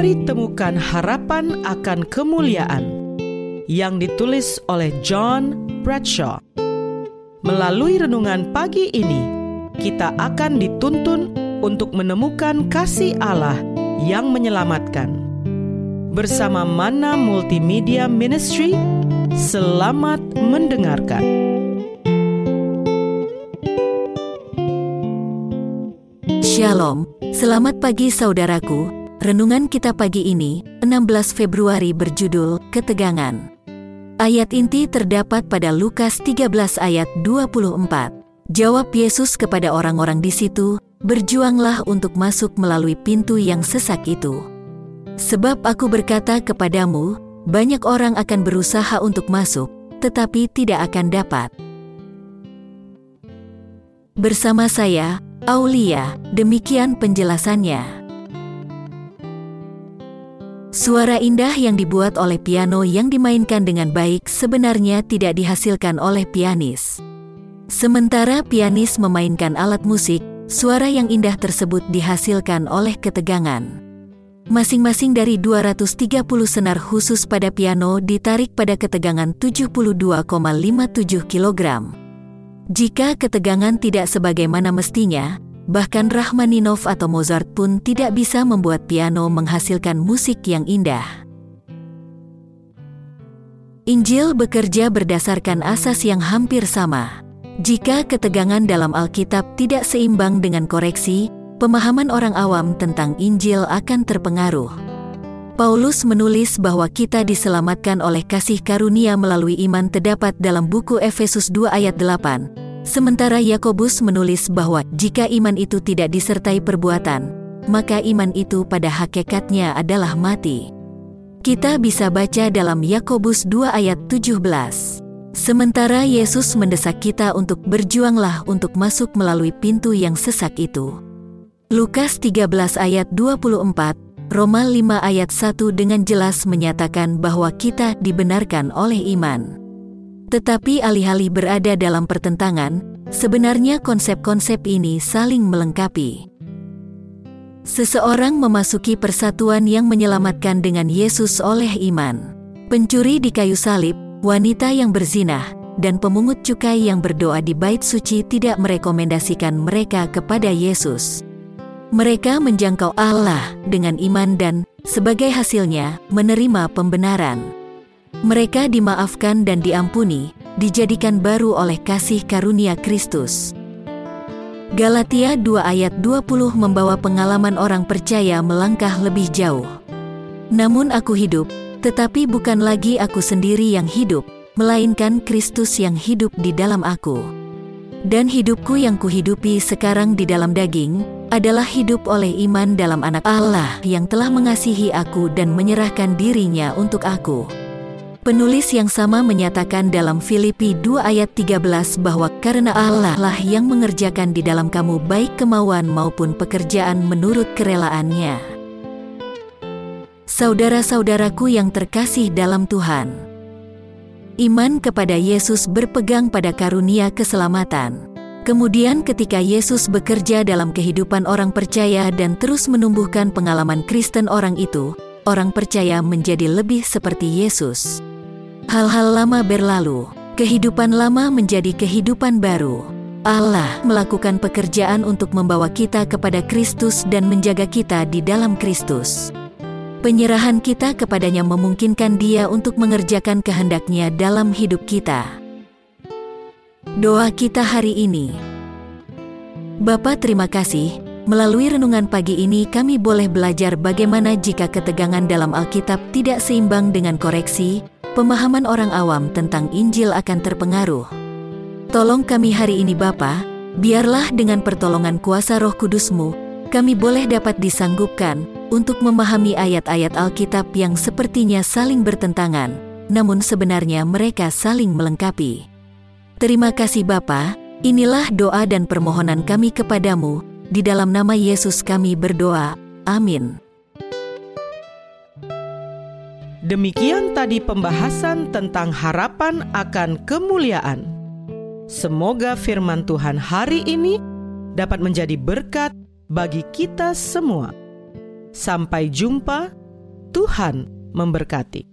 Mari temukan harapan akan kemuliaan yang ditulis oleh John Bradshaw. Melalui renungan pagi ini, kita akan dituntun untuk menemukan kasih Allah yang menyelamatkan. Bersama Mana Multimedia Ministry, selamat mendengarkan. Shalom, selamat pagi saudaraku. Renungan kita pagi ini, 16 Februari berjudul Ketegangan. Ayat inti terdapat pada Lukas 13 ayat 24. Jawab Yesus kepada orang-orang di situ, "Berjuanglah untuk masuk melalui pintu yang sesak itu. Sebab aku berkata kepadamu, banyak orang akan berusaha untuk masuk, tetapi tidak akan dapat." Bersama saya, Aulia, demikian penjelasannya. Suara indah yang dibuat oleh piano yang dimainkan dengan baik sebenarnya tidak dihasilkan oleh pianis. Sementara pianis memainkan alat musik, suara yang indah tersebut dihasilkan oleh ketegangan. Masing-masing dari 230 senar khusus pada piano ditarik pada ketegangan 72,57 kg. Jika ketegangan tidak sebagaimana mestinya, bahkan Rachmaninoff atau Mozart pun tidak bisa membuat piano menghasilkan musik yang indah. Injil bekerja berdasarkan asas yang hampir sama. Jika ketegangan dalam Alkitab tidak seimbang dengan koreksi, pemahaman orang awam tentang Injil akan terpengaruh. Paulus menulis bahwa kita diselamatkan oleh kasih karunia melalui iman terdapat dalam buku Efesus 2 ayat 8, Sementara Yakobus menulis bahwa jika iman itu tidak disertai perbuatan, maka iman itu pada hakikatnya adalah mati. Kita bisa baca dalam Yakobus 2 ayat 17. Sementara Yesus mendesak kita untuk berjuanglah untuk masuk melalui pintu yang sesak itu. Lukas 13 ayat 24, Roma 5 ayat 1 dengan jelas menyatakan bahwa kita dibenarkan oleh iman. Tetapi alih-alih berada dalam pertentangan, sebenarnya konsep-konsep ini saling melengkapi. Seseorang memasuki persatuan yang menyelamatkan dengan Yesus oleh iman. Pencuri di kayu salib, wanita yang berzinah, dan pemungut cukai yang berdoa di bait suci tidak merekomendasikan mereka kepada Yesus. Mereka menjangkau Allah dengan iman dan, sebagai hasilnya, menerima pembenaran. Mereka dimaafkan dan diampuni, dijadikan baru oleh kasih karunia Kristus. Galatia 2 ayat 20 membawa pengalaman orang percaya melangkah lebih jauh. Namun aku hidup, tetapi bukan lagi aku sendiri yang hidup, melainkan Kristus yang hidup di dalam aku. Dan hidupku yang kuhidupi sekarang di dalam daging, adalah hidup oleh iman dalam anak Allah yang telah mengasihi aku dan menyerahkan dirinya untuk aku. Penulis yang sama menyatakan dalam Filipi 2 ayat 13 bahwa karena Allah lah yang mengerjakan di dalam kamu baik kemauan maupun pekerjaan menurut kerelaannya. Saudara-saudaraku yang terkasih dalam Tuhan. Iman kepada Yesus berpegang pada karunia keselamatan. Kemudian ketika Yesus bekerja dalam kehidupan orang percaya dan terus menumbuhkan pengalaman Kristen orang itu, orang percaya menjadi lebih seperti Yesus. Hal-hal lama berlalu, kehidupan lama menjadi kehidupan baru. Allah melakukan pekerjaan untuk membawa kita kepada Kristus dan menjaga kita di dalam Kristus. Penyerahan kita kepadanya memungkinkan dia untuk mengerjakan kehendaknya dalam hidup kita. Doa kita hari ini. Bapa terima kasih, melalui renungan pagi ini kami boleh belajar bagaimana jika ketegangan dalam Alkitab tidak seimbang dengan koreksi, pemahaman orang awam tentang Injil akan terpengaruh. Tolong kami hari ini Bapa, biarlah dengan pertolongan kuasa roh kudusmu, kami boleh dapat disanggupkan untuk memahami ayat-ayat Alkitab yang sepertinya saling bertentangan, namun sebenarnya mereka saling melengkapi. Terima kasih Bapa, inilah doa dan permohonan kami kepadamu, di dalam nama Yesus kami berdoa, amin. Demikian tadi pembahasan tentang harapan akan kemuliaan. Semoga firman Tuhan hari ini dapat menjadi berkat bagi kita semua. Sampai jumpa Tuhan memberkati.